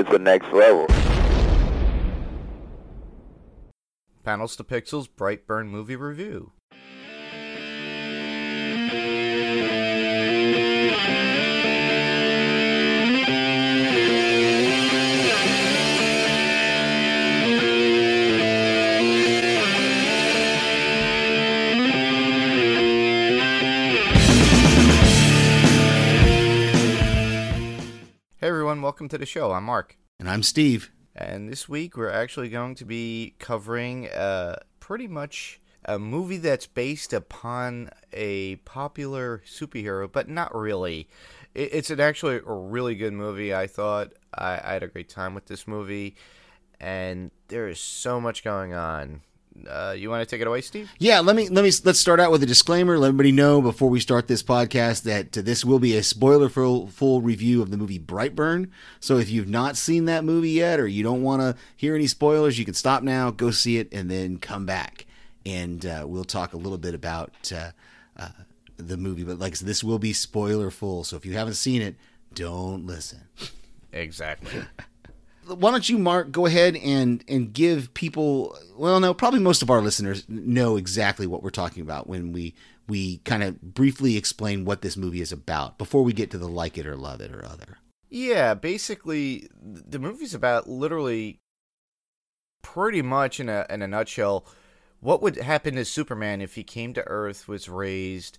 it's the next level. Panels to Pixels Brightburn movie review. Welcome to the show. I'm Mark. And I'm Steve. And this week we're actually going to be covering uh, pretty much a movie that's based upon a popular superhero, but not really. It's an actually a really good movie. I thought I, I had a great time with this movie, and there is so much going on. Uh, you want to take it away, Steve? Yeah, let me let me let's start out with a disclaimer. Let everybody know before we start this podcast that this will be a spoiler full, full review of the movie Brightburn. So if you've not seen that movie yet, or you don't want to hear any spoilers, you can stop now, go see it, and then come back, and uh, we'll talk a little bit about uh, uh, the movie. But like said, this will be spoiler full. So if you haven't seen it, don't listen. Exactly. why don't you, Mark, go ahead and and give people? Well, no, probably most of our listeners know exactly what we're talking about when we we kind of briefly explain what this movie is about before we get to the like it or love it or other. Yeah, basically, the movie's about literally, pretty much in a in a nutshell, what would happen to Superman if he came to Earth, was raised,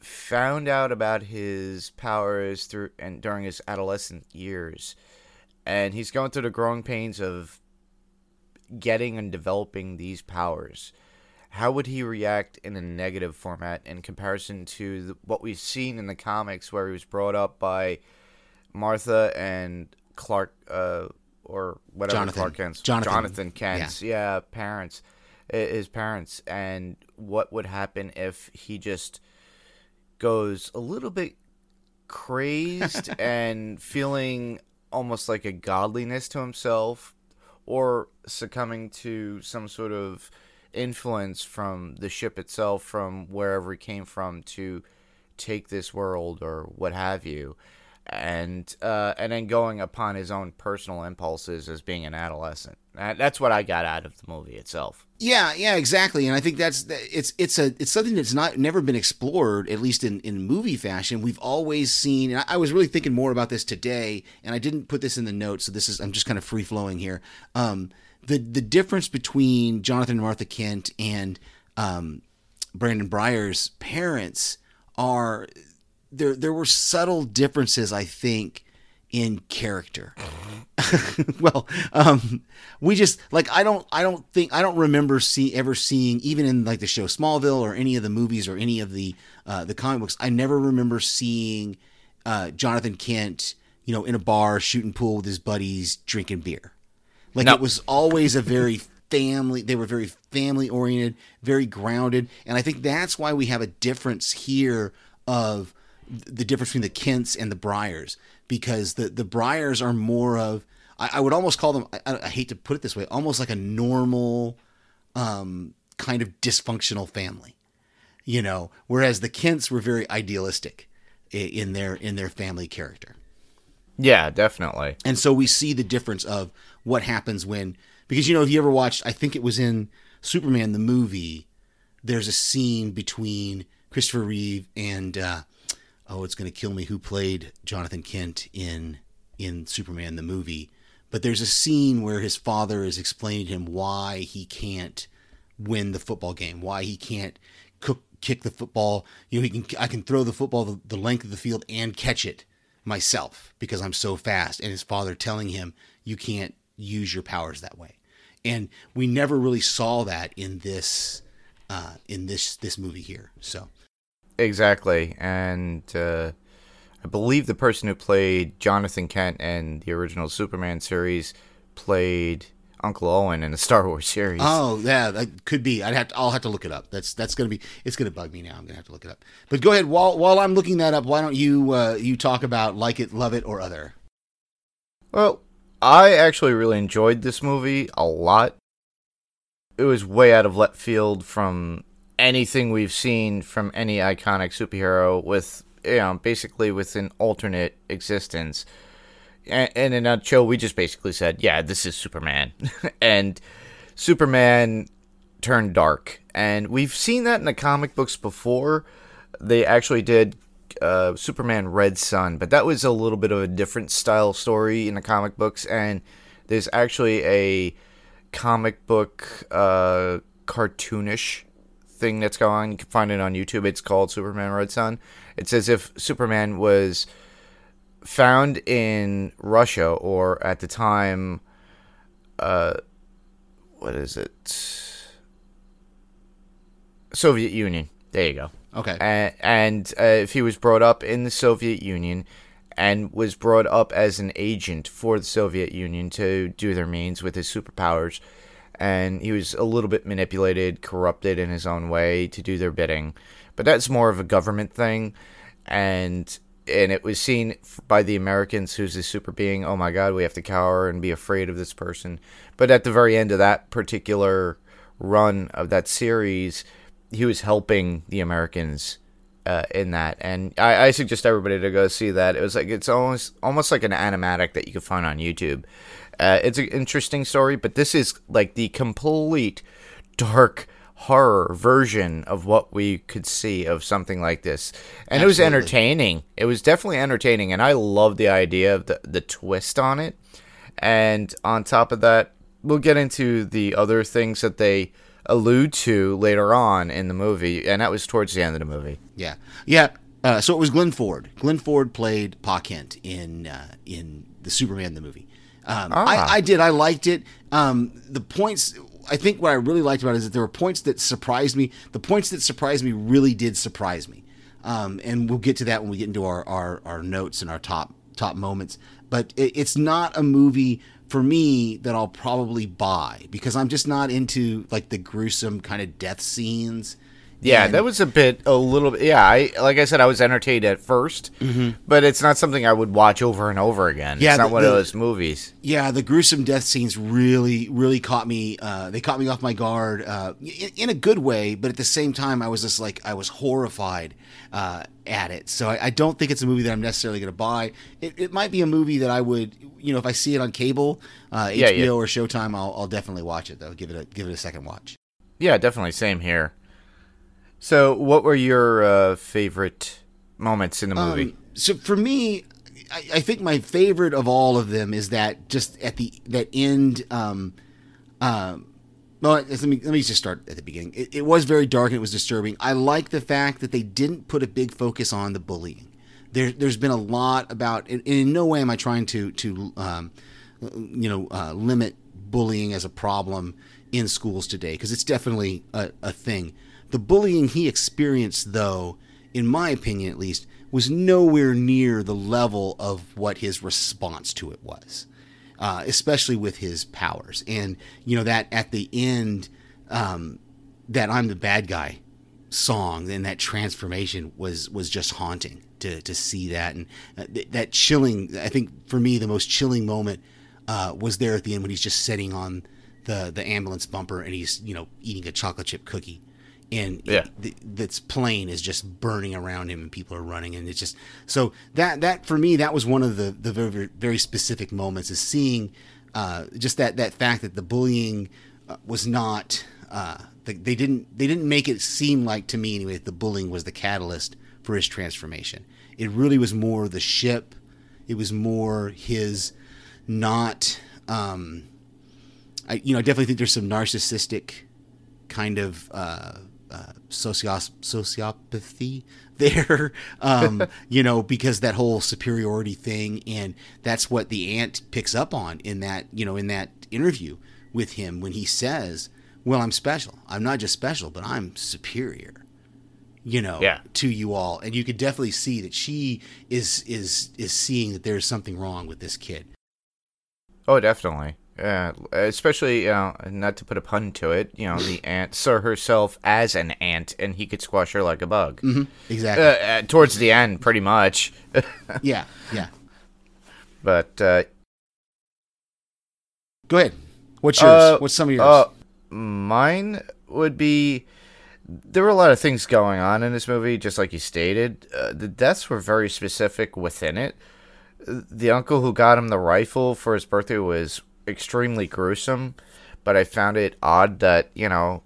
found out about his powers through and during his adolescent years and he's going through the growing pains of getting and developing these powers. How would he react in a negative format in comparison to the, what we've seen in the comics, where he was brought up by Martha and Clark, uh, or whatever Jonathan. Clark Kent's Jonathan. Jonathan Kent's, yeah. yeah, parents, his parents, and what would happen if he just goes a little bit crazed and feeling almost like a godliness to himself or succumbing to some sort of influence from the ship itself from wherever he came from to take this world or what have you and uh, and then going upon his own personal impulses as being an adolescent. That's what I got out of the movie itself. Yeah, yeah, exactly. And I think that's it's it's a it's something that's not never been explored, at least in in movie fashion. We've always seen. And I, I was really thinking more about this today, and I didn't put this in the notes, so this is I'm just kind of free flowing here. Um, the the difference between Jonathan and Martha Kent and um, Brandon Breyer's parents are there there were subtle differences I think in character. well, um, we just like I don't I don't think I don't remember see ever seeing even in like the show Smallville or any of the movies or any of the uh, the comic books. I never remember seeing uh, Jonathan Kent, you know, in a bar shooting pool with his buddies, drinking beer. Like No. it was always a very family. They were very family oriented, very grounded, and I think that's why we have a difference here of the difference between the Kents and the Breyers because the the Breyers are more of I, I would almost call them I, I hate to put it this way almost like a normal um, kind of dysfunctional family, you know. Whereas the Kents were very idealistic in their in their family character. Yeah, definitely. And so we see the difference of what happens when, because you know, if you ever watched, I think it was in Superman the movie, there's a scene between Christopher Reeve and, uh, oh, it's going to kill me, who played Jonathan Kent in in Superman the movie. But there's a scene where his father is explaining to him why he can't win the football game, why he can't cook, kick the football. You know, he can I can throw the football the, the length of the field and catch it myself because I'm so fast. And his father telling him you can't use your powers that way. And we never really saw that in this uh, in this this movie here. So Exactly, and uh, I believe the person who played Jonathan Kent in the original Superman series played Uncle Owen in the Star Wars series. Oh yeah, that could be. I'd have to, I'll have to look it up. That's that's gonna be. It's gonna bug me now. I'm gonna have to look it up. But go ahead. While while I'm looking that up, why don't you uh, you talk about like it, love it, or other? Well, I actually really enjoyed this movie a lot. It was way out of left field from anything we've seen from any iconic superhero with you know basically with an alternate existence. and in a nutshell, we just basically said, yeah, this is Superman, and Superman turned dark, and we've seen that in the comic books before. They actually did uh, Superman Red Sun, but that was a little bit of a different style story in the comic books, and there's actually a comic book uh, cartoonish thing that's going on. You can find it on YouTube. It's called Superman Red Sun. It's as if Superman was found in Russia or at the time uh what is it? Soviet Union. There you go. Okay. And, and uh, if he was brought up in the Soviet Union and was brought up as an agent for the Soviet Union to do their means with his superpowers, and he was a little bit manipulated, corrupted in his own way to do their bidding. But that's more of a government thing, and and it was seen by the Americans who's this super being. Oh my God, we have to cower and be afraid of this person. But at the very end of that particular run of that series, he was helping the Americans uh, in that, and I, I, suggest everybody to go see that. It was like it's almost almost like an animatic that you can find on YouTube. Uh, it's an interesting story, but this is like the complete dark horror version of what we could see of something like this, and Absolutely. it was entertaining. It was definitely entertaining, and I love the idea of the the twist on it. And on top of that, we'll get into the other things that they allude to later on in the movie, and that was towards the end of the movie. Yeah, yeah. Uh, so it was Glenn Ford. Glenn Ford played Pa Kent in uh, in the Superman the movie. Um, ah. I, I, did. I liked it. Um, the points. I think what I really liked about it is that there were points that surprised me. The points that surprised me really did surprise me. Um, and we'll get to that when we get into our, our, our notes and our top top moments. But it, it's not a movie for me that I'll probably buy because I'm just not into like the gruesome kind of death scenes. Yeah, and, that was a bit, a little bit. Yeah, I like I said, I was entertained at 1st mm-hmm. but it's not something I would watch over and over again. Yeah, it's not the, one of those movies. Yeah, the gruesome death scenes really, really caught me. Uh, they caught me off my guard uh, in, in, a good way, but at the same time, I was just like, I was horrified uh, at it. So I, I, don't think it's a movie that I'm necessarily going to buy. It, it, might be a movie that I would, you know, if I see it on cable, uh, yeah, HBO yeah. or Showtime, I'll, I'll definitely watch it. Though, give it a give it a second watch. Yeah, definitely. Same here. So, what were your uh, favorite moments in the movie? Um, so, for me, I, I, think my favorite of all of them is that just at the that end. Um, um, well, let me let me just start at the beginning. It, it, was very dark and it was disturbing. I like the fact that they didn't put a big focus on the bullying. There, there's been a lot about, and in no way am I trying to to um, you know uh, limit bullying as a problem in schools today because it's definitely a, a thing. The bullying he experienced, though, in my opinion at least, was nowhere near the level of what his response to it was, uh, especially with his powers. And, you know, that at the end, um, that I'm the bad guy song and that transformation was was just haunting to to see that and uh, th- that chilling I think for me the most chilling moment uh, was there at the end when he's just sitting on the the ambulance bumper and he's you know eating a chocolate chip cookie and yeah. that's plane is just burning around him and people are running. And it's just so that that for me that was one of the the very very specific moments is seeing uh, just that that fact that the bullying uh, was not uh, the, they didn't they didn't make it seem like to me anyway that the bullying was the catalyst for his transformation. It really was more the ship. It was more his not um, I you know I definitely think there's some narcissistic kind of uh, uh, socios- sociopathy there, um, you know, because that whole superiority thing, and that's what the aunt picks up on in that, you know, in that interview with him when he says, "Well, I'm special. I'm not just special, but I'm superior." You know, yeah. to you all, and you could definitely see that she is is is seeing that there's something wrong with this kid. Oh, definitely. Yeah, especially you know, not to put a pun to it. You know, the aunt saw herself as an ant, and he could squash her like a bug. Mm-hmm. Exactly. Uh, uh, towards the end, pretty much. yeah, yeah. But uh, go ahead. What's yours? Uh, What's some of yours? Uh, mine would be. There were a lot of things going on in this movie, just like you stated. Uh, the deaths were very specific within it the uncle who got him the rifle for his birthday was extremely gruesome, but I found it odd that you know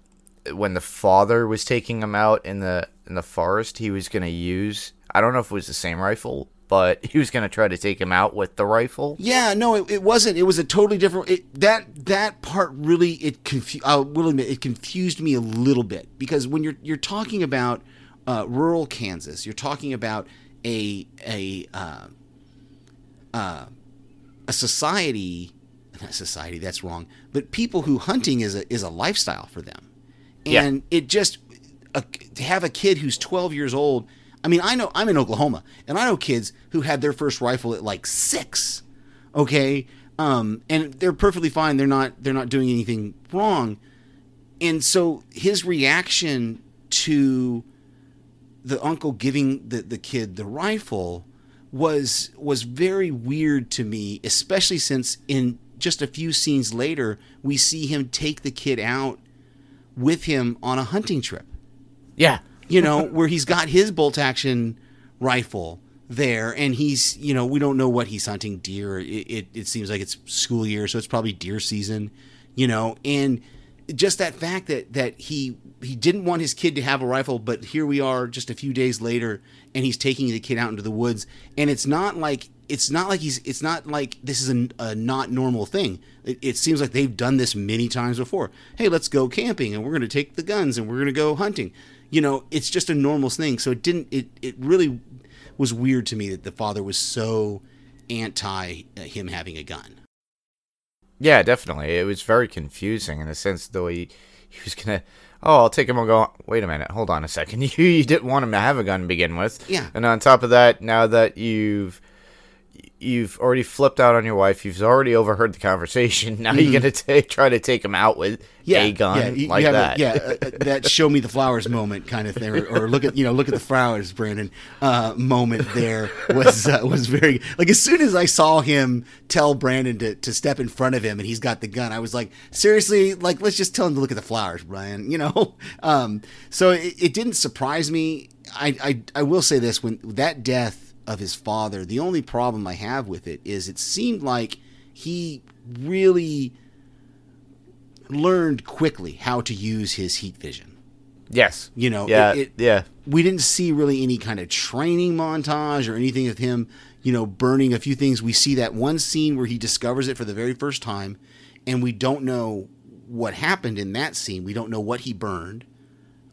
when the father was taking him out in the in the forest, he was going to use I don't know if it was the same rifle, but he was going to try to take him out with the rifle. Yeah, no, it, it wasn't. It was a totally different. It, that that part really it confused. I will admit it confused me a little bit because when you're you're talking about uh, rural Kansas, you're talking about a a uh, uh, a society, not society. That's wrong. But people who hunting is a is a lifestyle for them, and yeah. it just a, to have a kid who's 12 years old I mean, I know I'm in Oklahoma, and I know kids who had their first rifle at like six. Okay, um, and they're perfectly fine. They're not they're not doing anything wrong. And so his reaction to the uncle giving the, the kid the rifle was was very weird to me, especially since in just a few scenes later we see him take the kid out with him on a hunting trip. Yeah. You know, where he's got his bolt action rifle there and he's you know we don't know what he's hunting deer. It, it, it, seems like it's school year so it's probably deer season you know and just that fact that that he he didn't want his kid to have a rifle but here we are just a few days later and he's taking the kid out into the woods. And it's not like it's not like he's it's not like this is a, a not normal thing it, it, seems like they've done this many times before hey let's go camping and we're going to take the guns and we're going to go hunting you know, it's just a normal thing. So it didn't. It it really was weird to me that the father was so anti uh, him having a gun. Yeah, definitely. It was very confusing in the sense though he he was gonna. Oh, I'll take him and go. Wait a minute. Hold on a second. You you didn't want him to have a gun to begin with. Yeah. And on top of that, now that you've you've already flipped out on your wife. You've already overheard the conversation. Now mm-hmm. you're gonna t- try to take him out with yeah, a gun yeah, you, like you that. A, yeah, uh, uh, that show me the flowers moment kind of thing, or, or, look at you know look at the flowers, Brandon. Uh, moment there was uh, was very like as soon as I saw him tell Brandon to, to step in front of him and he's got the gun, I was like seriously like let's just tell him to look at the flowers, Brian. You know, um, so it, it didn't surprise me. I, I I will say this when that death of his father. The only problem I have with it is it seemed like he really learned quickly how to use his heat vision. Yes. You know, yeah, it, it, yeah. We didn't see really any kind of training montage or anything of him, you know, burning a few things. We see that one scene where he discovers it for the very first time, and we don't know what happened in that scene. We don't know what he burned.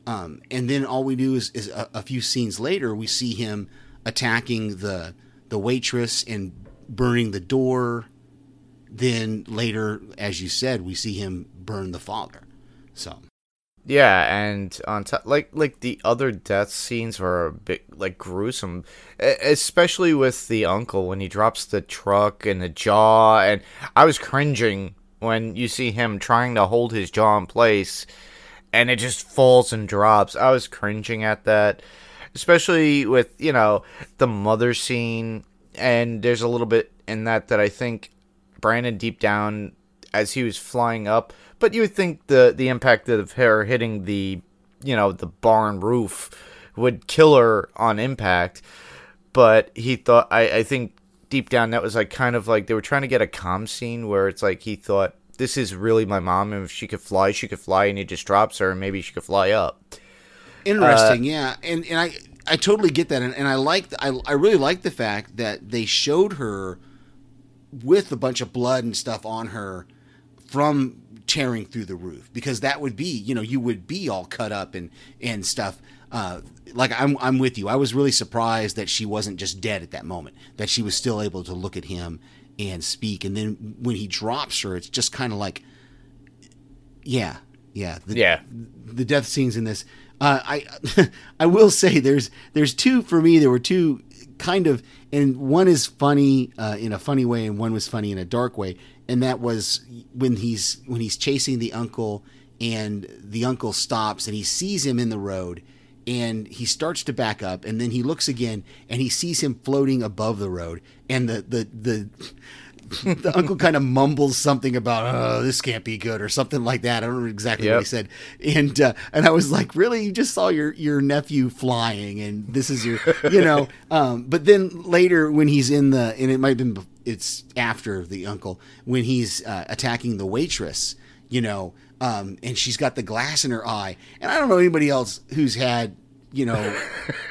Um, and then all we do is, is a, a few scenes later, we see him attacking the the waitress and burning the door. Then later, as you said, we see him burn the father. So yeah, and on top, like like the other death scenes were a bit like gruesome, especially with the uncle when he drops the truck and the jaw, and I was cringing when you see him trying to hold his jaw in place, and it just falls and drops. I was cringing at that especially with you know the mother scene, and there's a little bit in that that I think Brandon deep down as he was flying up, but you would think the the impact of her hitting the you know the barn roof would kill her on impact, but he thought I I think deep down that was like kind of like they were trying to get a calm scene where it's like he thought this is really my mom and if she could fly she could fly and he just drops her and maybe she could fly up Interesting, uh, yeah, and and I I totally get that, and, and I like I I really like the fact that they showed her with a bunch of blood and stuff on her from tearing through the roof because that would be you know you would be all cut up and and stuff. Uh, like I'm I'm with you. I was really surprised that she wasn't just dead at that moment. That she was still able to look at him and speak. And then when he drops her, it's just kind of like, yeah, yeah, the, yeah. The death scenes in this uh, I I will say there's there's two for me. There were two kind of, and one is funny uh, in a funny way, and one was funny in a dark way. And that was when he's when he's chasing the uncle, and the uncle stops, and he sees him in the road, and he starts to back up, and then he looks again, and he sees him floating above the road, and the the the the uncle kind of mumbles something about oh this can't be good or something like that. I don't remember exactly Yep. what he said, and uh, and I was like, really, you just saw your your nephew flying, and this is your you know. Um, but then later when he's in the and it might have been it's after the uncle when he's uh, attacking the waitress, you know, um, and she's got the glass in her eye, and I don't know anybody else who's had you know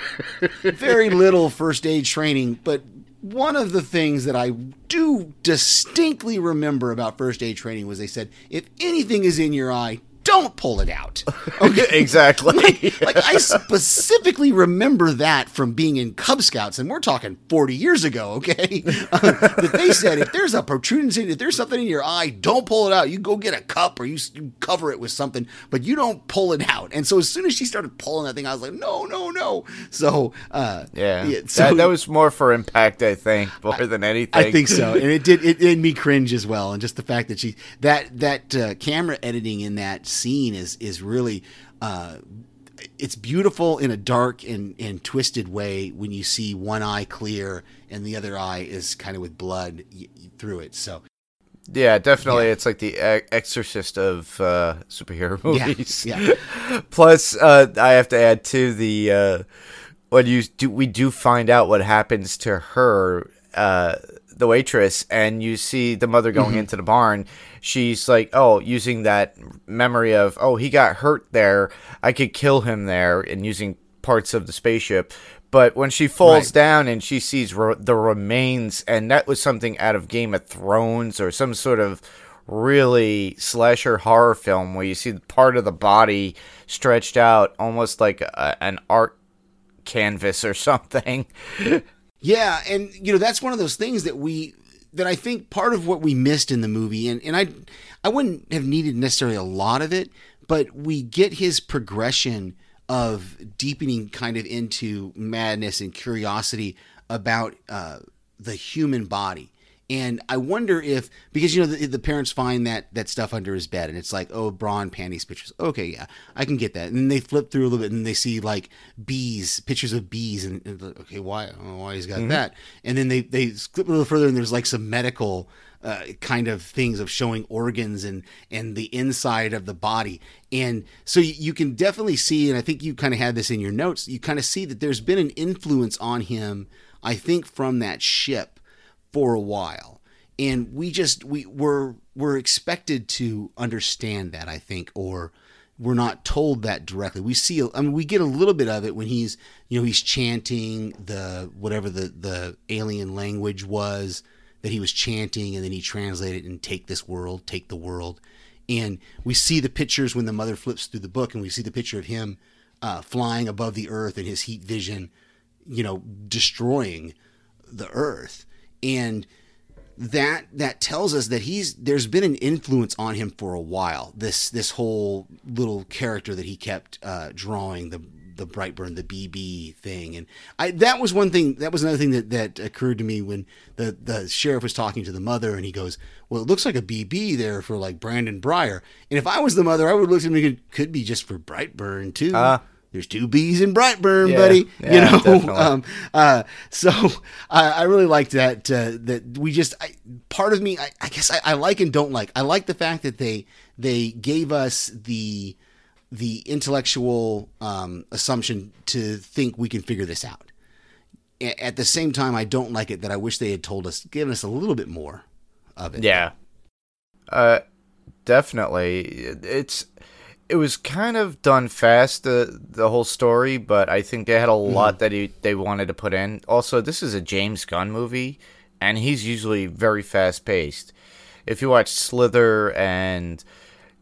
very little first aid training, but one of the things that I do distinctly remember about first aid training was they said, if anything is in your eye, don't pull it out. Okay, exactly. like I specifically remember that from being in Cub Scouts, and we're talking 40 years ago, okay? Uh, that they said if there's a protrudence, in, if there's something in your eye, don't pull it out. You go get a cup or you, you cover it with something, but you don't pull it out. And so as soon as she started pulling that thing, I was like, no, no, no. So uh, yeah. so that, that was more for impact, I think, more than anything. I think so, and it did. It made me cringe as well, and just the fact that she that that uh, camera editing in that scene is is really. Uh, it's beautiful in a dark and, and twisted way when you see one eye clear and the other eye is kind of with blood through it. So Yeah, definitely. Yeah. It's like the exorcist of uh, superhero Yeah, movies. yeah. Plus, uh, I have to add to the uh, when you do we do find out what happens to her, uh, the waitress, and you see the mother going Mm-hmm. into the barn. She's like, oh, using that memory of, oh, he got hurt there. I could kill him there, and using parts of the spaceship. But when she falls Right. down and she sees ro- the remains, and that was something out of Game of Thrones or some sort of really slasher horror film where you see part of the body stretched out almost like a, an art canvas or something. Yeah, and you know that's one of those things that we that I think part of what we missed in the movie, and and I I wouldn't have needed necessarily a lot of it, but we get his progression of deepening kind of into madness and curiosity about uh, the human body. And I wonder if because you know the, the parents find that that stuff under his bed, and it's like, oh, brawn panties pictures. Okay, yeah, I can get that. And they flip through a little bit, and they see like bees, pictures of bees, and, and okay, why, I don't know why he's got that? And then they they flip a little further, and there's like some medical uh, kind of things of showing organs and and the inside of the body. And so you, you can definitely see, and I think you kind of had this in your notes. You kind of see that there's been an influence on him. I think from that ship for a while. And we just we we're we're expected to understand that i think or we're not told that directly. We see i mean we get a little bit of it when he's you know he's chanting the whatever the the alien language was that he was chanting and then he translated and take this world take the world. And we see the pictures when the mother flips through the book and we see the picture of him uh, flying above the earth and his heat vision you know destroying the earth and that that tells us that he's there's been an influence on him for a while. This this whole little character that he kept uh, drawing the the brightburn the bb thing. And i that was one thing that was another thing that that occurred to me when the the sheriff was talking to the mother and he goes well it looks like a bb there for like brandon breyer. And if i was the mother i would look at him and could be just for brightburn too. Ah. There's two B's in Brightburn, Yeah, buddy. yeah, you know, um, uh, so I, I really liked that. Uh, that we just I, part of me, I, I guess I, I like and don't like. I like the fact that they they gave us the the intellectual um, assumption to think we can figure this out. At the same time, I don't like it that I wish they had told us, given us a little bit more of it. Yeah. Uh definitely. It's it was kind of done fast the the whole story, but I think they had a mm-hmm. lot that he, they wanted to put in. Also, this is a James Gunn movie and he's usually very fast paced. If you watch Slither and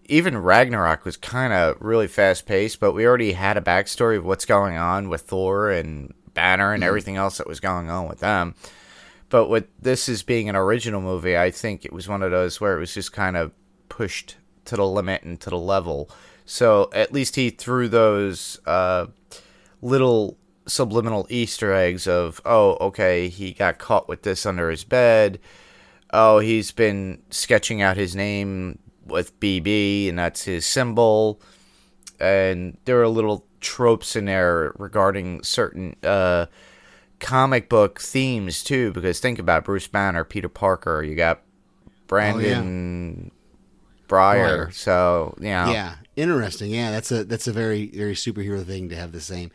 even Ragnarok was kind of really fast paced, but we already had a backstory of what's going on with Thor and Banner and mm-hmm. everything else that was going on with them. But with this as being an original movie, I think it was one of those where it was just kind of pushed to the limit and to the level. So at least he threw those uh, little subliminal Easter eggs of, oh, okay, he got caught with this under his bed. Oh, he's been sketching out his name with BB, and that's his symbol. And there are little tropes in there regarding certain uh, comic book themes too because think about Bruce Banner, Peter Parker, you got Brandon Breyer. Breyer. So yeah, Yeah, interesting. Yeah, that's a that's a very very superhero thing to have the same.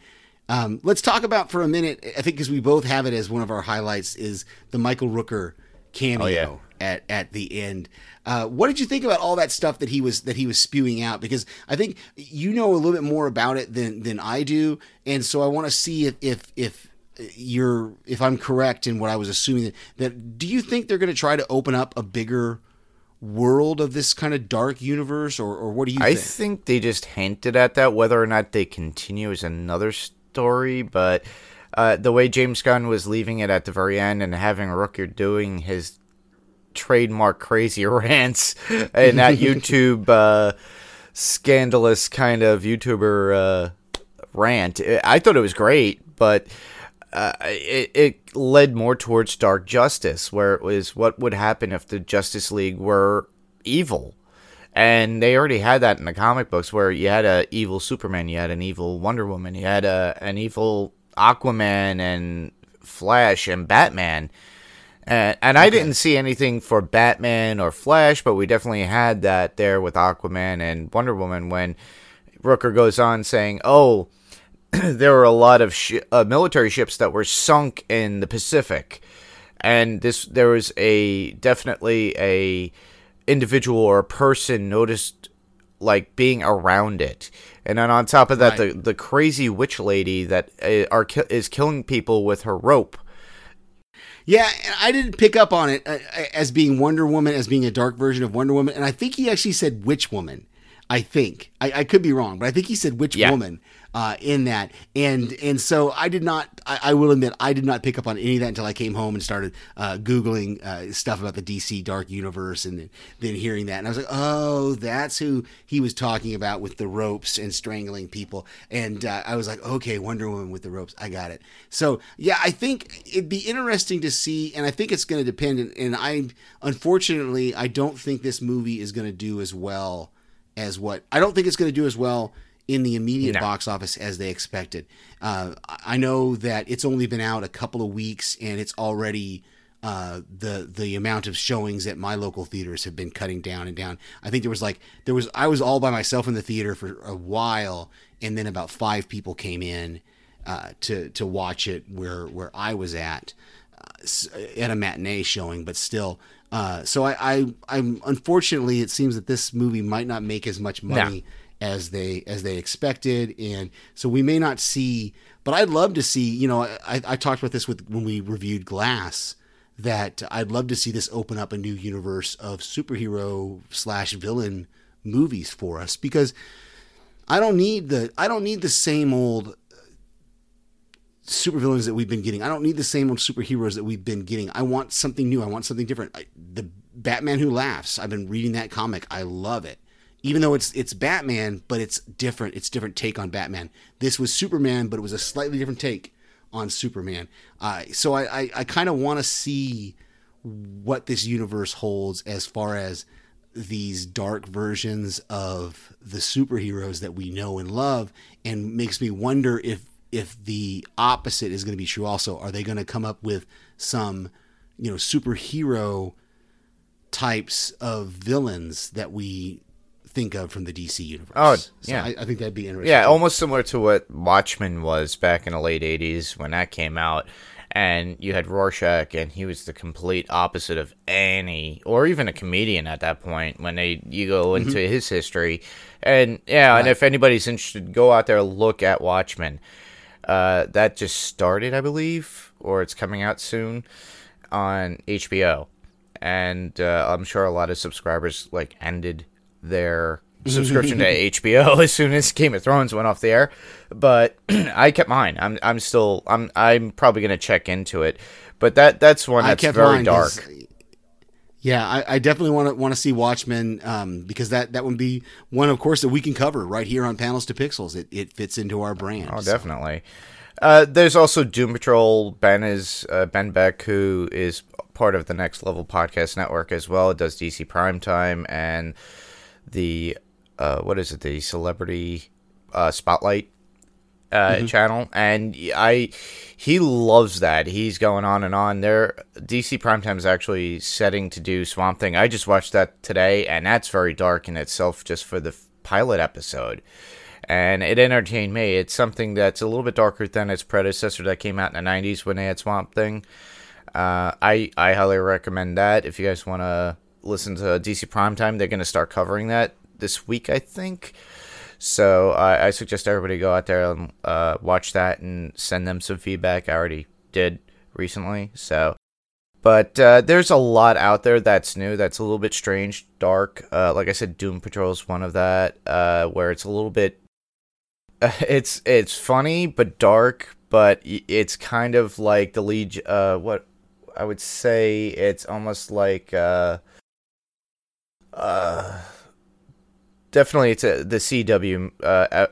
Um, let's talk about for a minute. I think because we both have it as one of our highlights is the Michael Rooker cameo Oh, yeah. at at the end. Uh, what did you think about all that stuff that he was that he was spewing out? Because I think you know a little bit more about it than than I do, and so I want to see if if if you're if I'm correct in what I was assuming that, that do you think they're going to try to open up a bigger world of this kind of dark universe or, or what do you I think? I think they just hinted at that. Whether or not they continue is another story. But uh, the way James Gunn was leaving it at the very end and having Rooker doing his trademark crazy rants and that YouTube uh, scandalous kind of YouTuber uh, rant, I thought it was great, but. Uh, it, it led more towards dark justice, where it was what would happen if the Justice League were evil, and they already had that in the comic books, where you had a evil Superman, you had an evil Wonder Woman, you had a an evil Aquaman and Flash and Batman. And, and I didn't see anything for Batman or Flash, but we definitely had that there with Aquaman and Wonder Woman when Rooker goes on saying, "Oh, there were a lot of shi uh, military ships that were sunk in the Pacific, and this there was a definitely a individual or a person noticed like being around it, and then on top of that, Right. the the crazy witch lady that uh, are ki- is killing people with her rope." Yeah, I didn't pick up on it uh, as being Wonder Woman, as being a dark version of Wonder Woman, and I think he actually said Witch Woman. I think I, I could be wrong, but I think he said Witch Yeah. Woman uh, in that, and and so I did not. I, I will admit I did not pick up on any of that until I came home and started uh, googling uh, stuff about the DC Dark Universe, and then, then hearing that, and I was like, oh, that's who he was talking about with the ropes and strangling people, and uh, I was like, okay, Wonder Woman with the ropes, I got it. So yeah, I think it'd be interesting to see, and I think it's going to depend. And, and I, unfortunately, I don't think this movie is going to do as well as what I don't think it's going to do as well in the immediate No. box office as they expected. Uh, I know that it's only been out a couple of weeks, and it's already. Uh, the the amount of showings at my local theaters have been cutting down and down. I think there was like there was I was all by myself in the theater for a while, and then about five people came in uh, to to watch it where where I was at uh, at a matinee showing, but still. Uh, so I, I I'm unfortunately it seems that this movie might not make as much money as they as they expected, and so we may not see. But I'd love to see. You know, I, I talked about this with when we reviewed Glass. That I'd love to see this open up a new universe of superhero slash villain movies for us because I don't need the I don't need the same old supervillains that we've been getting. I don't need the same old superheroes that we've been getting. I want something new. I want something different. I, the Batman Who Laughs. I've been reading that comic. I love it. Even though it's it's Batman, but it's different. It's different take on Batman. This was Superman, but it was a slightly different take on Superman. Uh, so I I, I kind of want to see what this universe holds as far as these dark versions of the superheroes that we know and love and makes me wonder if if the opposite is going to be true also are they going to come up with some you know superhero types of villains that we think of from the DC universe Oh, So yeah. I, I think that'd be interesting Yeah, almost similar to what Watchmen was back in the late '80s when that came out, and you had Rorschach, and he was the complete opposite of any, or even a comedian at that point. When they you go into his history, and yeah, and if anybody's interested, go out there look at Watchmen. Uh, that just started, I believe, or it's coming out soon on HBO, and uh, I'm sure a lot of subscribers like ended their subscription to HBO as soon as Game of Thrones went off the air. But I kept mine. I'm I'm still I'm I'm probably gonna check into it. But that that's one that's very dark. Yeah, I, I definitely want to want to see Watchmen um, because that that would be one, of course, that we can cover right here on Panels to Pixels. It, it fits into our brand. Oh, So- definitely. Uh, there's also Doom Patrol. Ben is uh, Ben Beck, who is part of the Next Level Podcast Network as well. It does DC Primetime and the uh, what is it? The Celebrity uh, Spotlight uh, Mm-hmm. channel, and I he loves that. He's going on and on. There, DC Primetime is actually setting to do Swamp Thing. I just watched that today, and that's very dark in itself, just for the pilot episode. And it entertained me. It's something that's a little bit darker than its predecessor that came out in the '90s when they had Swamp Thing. Uh, I I highly recommend that if you guys want to listen to DC Primetime. They're going to start covering that this week, I think. So I suggest everybody go out there and uh, watch that and send them some feedback. I already did recently, so. But uh, there's a lot out there that's new, that's a little bit strange, dark. Uh, like I said, Doom Patrol is one of that, uh, where it's a little bit. it's it's funny but dark, but it's kind of like the lead. Uh, what I would say, it's almost like. Uh, definitely it's a, the CW uh, uh,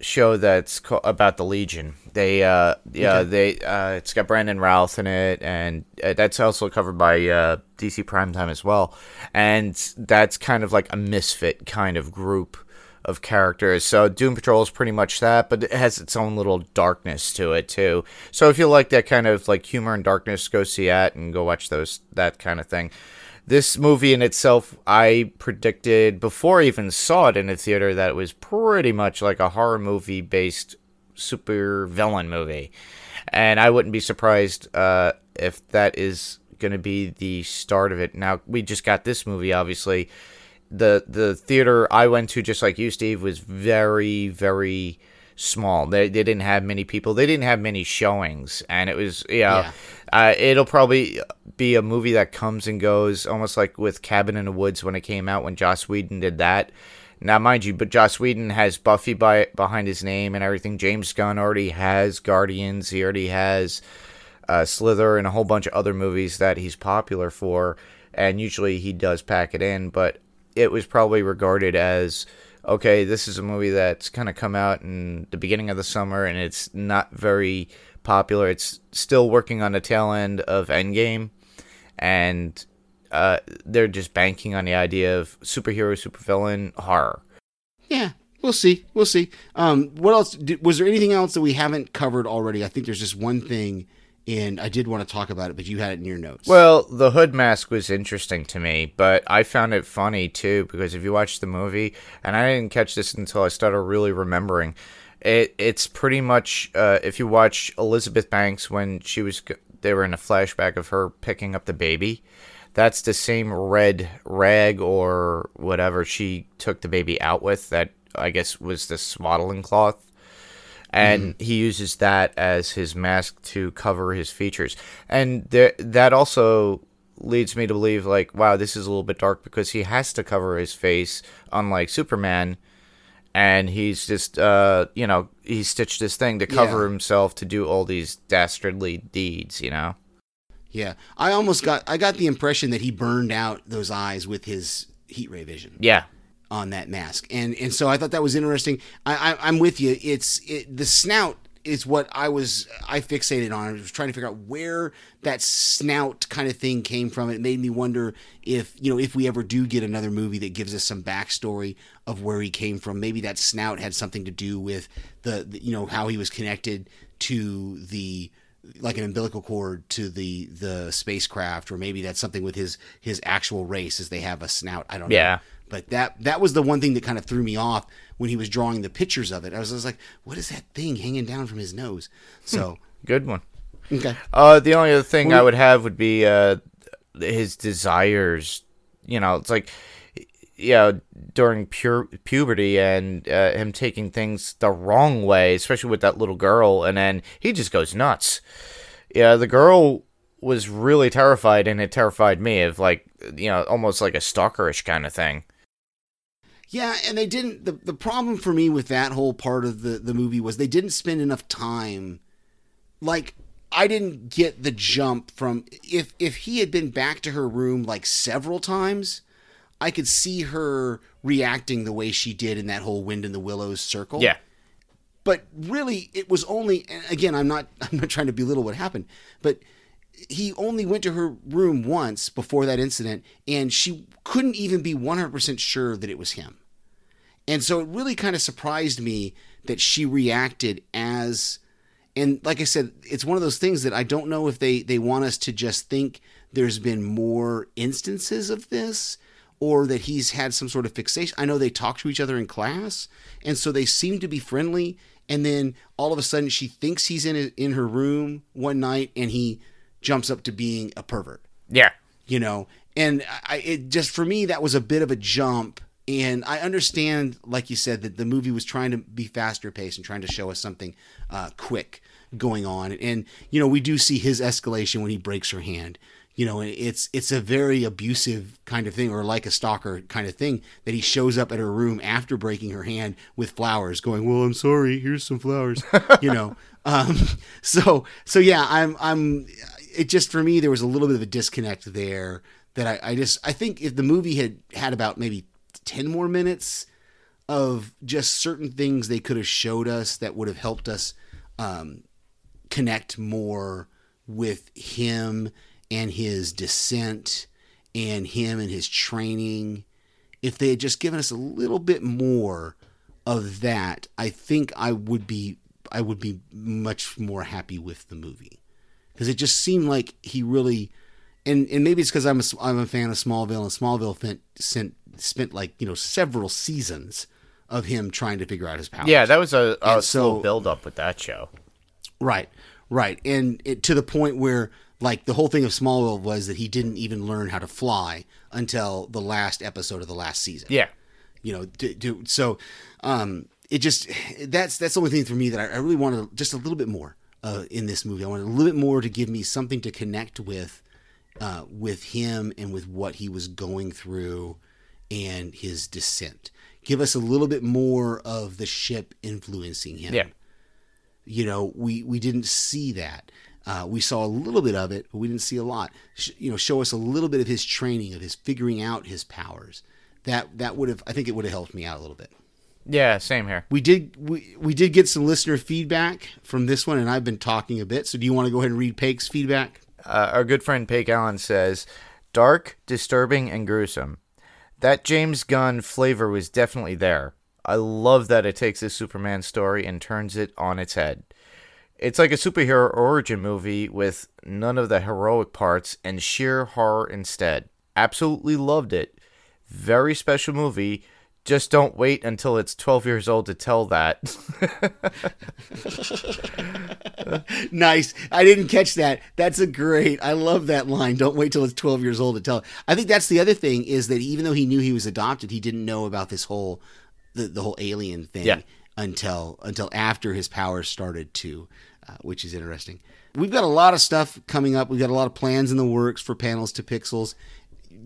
show that's co- about the Legion. They uh yeah Okay. they uh it's got Brandon Routh in it and uh, that's also covered by uh DC Primetime as well. And that's kind of like a misfit kind of group of characters. So Doom Patrol is pretty much that, but it has its own little darkness to it too. So if you like that kind of like humor and darkness, go see that and go watch those that kind of thing this movie in itself, I predicted before I even saw it in a theater that it was pretty much like a horror movie based super villain movie. And I wouldn't be surprised uh, if that is going to be the start of it. Now, we just got this movie, obviously. The, the theater I went to, just like you, Steve, was very, very small. They, they didn't have many people. They didn't have many showings. And it was, you know, Yeah. uh, it'll probably be a movie that comes and goes, almost like with Cabin in the Woods when it came out when Joss Whedon did that. Now, mind you, but Joss Whedon has Buffy by behind his name and everything. James Gunn already has Guardians. He already has uh, Slither and a whole bunch of other movies that he's popular for. And usually he does pack it in, but it was probably regarded as okay, this is a movie that's kind of come out in the beginning of the summer and it's not very popular. It's still working on the tail end of Endgame, and uh, they're just banking on the idea of superhero, supervillain horror. Yeah, we'll see. We'll see. Um, what else? Did, was there anything else that we haven't covered already? I think there's just one thing, and I did want to talk about it, but you had it in your notes. Well, the hood mask was interesting to me, but I found it funny too because if you watch the movie, and I didn't catch this until I started really remembering, it it's pretty much uh, if you watch Elizabeth Banks when she was they were in a flashback of her picking up the baby. That's the same red rag or whatever she took the baby out with. That I guess was the swaddling cloth and he uses that as his mask to cover his features. And there, that also leads me to believe, like, wow, this is a little bit dark because he has to cover his face, unlike Superman. And he's just, uh, you know, he stitched this thing to cover Yeah. himself to do all these dastardly deeds, you know? yeah, I almost got I got the impression that he burned out those eyes with his heat ray vision. Yeah. On that mask, and and so I thought that was interesting. I, I I'm with you. It's it, the snout is what I was I fixated on. I was trying to figure out where that snout kind of thing came from. It made me wonder if you know if we ever do get another movie that gives us some backstory of where he came from. Maybe that snout had something to do with the, the you know how he was connected to the like an umbilical cord to the the spacecraft or maybe that's something with his his actual race as they have a snout i don't know Yeah. But that that was the one thing that kind of threw me off when he was drawing the pictures of it. I was, I was like, "What is that thing hanging down from his nose?" So, Good one. okay, Uh, the only other thing Well- I would have would be uh, his desires. You know, it's like, yeah, during pure puberty and uh, him taking things the wrong way, especially with that little girl, and then he just goes nuts. Yeah, the girl was really terrified, and it terrified me of like, you know, almost like a stalkerish kind of thing. Yeah, and they didn't. the The problem for me with that whole part of the the movie was they didn't spend enough time. Like, I didn't get the jump from if if he had been back to her room like several times. I could see her reacting the way she did in that whole wind in the willows circle. Yeah, but really it was only and again i'm not i'm not trying to belittle what happened but he only went to her room once before that incident and she couldn't even be 100% sure that it was him and so it really kind of surprised me that she reacted as and like I said, it's one of those things that I don't know if they they want us to just think there's been more instances of this or that he's had some sort of fixation. I know they talk to each other in class, and so they seem to be friendly. And then all of a sudden, she thinks he's in in her room one night, and he jumps up to being a pervert. Yeah, you know. And I, it just for me that was a bit of a jump. And I understand, like you said, that the movie was trying to be faster paced and trying to show us something uh, quick going on. And you know, we do see his escalation when he breaks her hand you know it's it's a very abusive kind of thing or like a stalker kind of thing that he shows up at her room after breaking her hand with flowers going well i'm sorry here's some flowers you know um, so so yeah i'm i'm it just for me there was a little bit of a disconnect there that i, I just i think if the movie had had about maybe 10 more minutes of just certain things they could have showed us that would have helped us um, connect more with him and his descent and him and his training, if they had just given us a little bit more of that, I think I would be I would be much more happy with the movie because it just seemed like he really and and maybe it's because I'm a, I'm a fan of Smallville and Smallville spent, spent spent like you know several seasons of him trying to figure out his powers. Yeah, that was a, a slow build up with that show. Right, right, and it, to the point where like the whole thing of Smallville was that he didn't even learn how to fly until the last episode of the last season. Yeah, you know, do, do, so um, it just that's that's the only thing for me that I, I really wanted just a little bit more uh, in this movie. I wanted a little bit more to give me something to connect with uh, with him and with what he was going through and his descent. Give us a little bit more of the ship influencing him. Yeah. You know, we we didn't see that. Uh, we saw a little bit of it, but we didn't see a lot. Sh- you know, show us a little bit of his training, of his figuring out his powers. That that would have, I think, it would have helped me out a little bit. Yeah, same here. We did we we did get some listener feedback from this one, and I've been talking a bit. So, do you want to go ahead and read Pake's feedback? Uh, our good friend Pake Allen says, "Dark, disturbing, and gruesome. That James Gunn flavor was definitely there. I love that it takes a Superman story and turns it on its head." It's like a superhero origin movie with none of the heroic parts and sheer horror instead. Absolutely loved it. Very special movie. Just don't wait until it's 12 years old to tell that. nice. I didn't catch that. That's a great. I love that line. Don't wait till it's 12 years old to tell. I think that's the other thing is that even though he knew he was adopted, he didn't know about this whole the, the whole alien thing. Yeah until until after his powers started to, uh, which is interesting. We've got a lot of stuff coming up. We've got a lot of plans in the works for panels to pixels.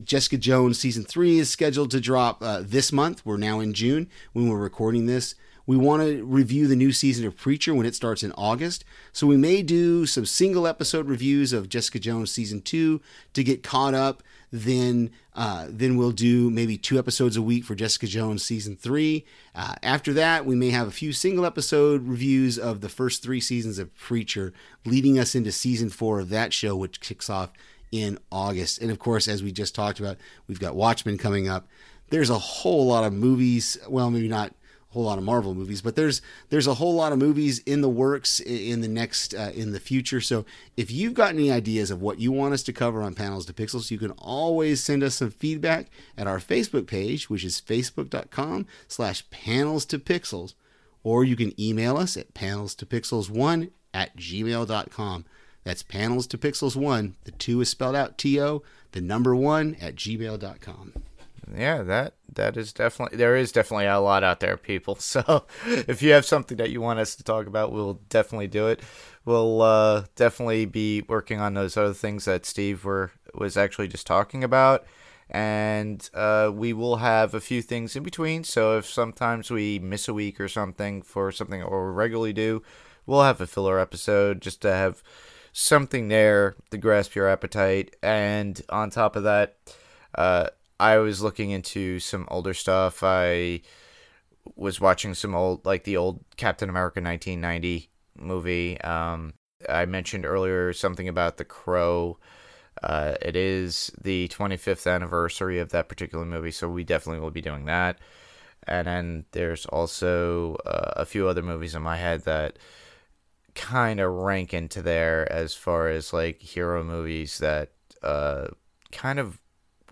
Jessica Jones season three is scheduled to drop uh, this month. We're now in June when we're recording this. We want to review the new season of Preacher when it starts in August. So we may do some single episode reviews of Jessica Jones season two to get caught up then uh, then we'll do maybe two episodes a week for Jessica Jones season three. Uh, after that, we may have a few single episode reviews of the first three seasons of Preacher, leading us into season four of that show, which kicks off in August. And of course, as we just talked about, we've got Watchmen coming up. There's a whole lot of movies. Well, maybe not a whole lot of Marvel movies, but there's there's a whole lot of movies in the works in the next uh, in the future. So if you've got any ideas of what you want us to cover on Panels to Pixels, you can always send us some feedback at our Facebook page, which is facebook.com/slash panels to pixels, or you can email us at panels to pixels one at gmail.com. That's panels to pixels one. The two is spelled out T O. The number one at gmail.com yeah, that that is definitely there is definitely a lot out there, people. So if you have something that you want us to talk about, we'll definitely do it. We'll uh, definitely be working on those other things that Steve were was actually just talking about, and uh, we will have a few things in between. So if sometimes we miss a week or something for something or regularly do, we'll have a filler episode just to have something there to grasp your appetite. And on top of that. Uh, I was looking into some older stuff. I was watching some old, like the old Captain America 1990 movie. Um, I mentioned earlier something about The Crow. Uh, it is the 25th anniversary of that particular movie, so we definitely will be doing that. and then there's also uh, a few other movies in my head that kind of rank into there as far as like hero movies that uh, kind of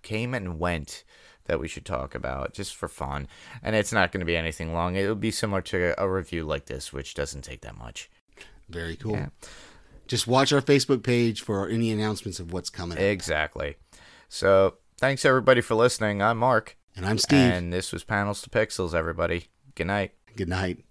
came and went that we should talk about just for fun. And it's not going to be anything long. It'll be similar to a review like this, which doesn't take that much. Very cool. Yeah. Just watch our Facebook page for any announcements of what's coming. up. Exactly. So thanks everybody for listening. I'm Mark. And I'm Steve. And this was Panels to Pixels, everybody. Good night. Good night.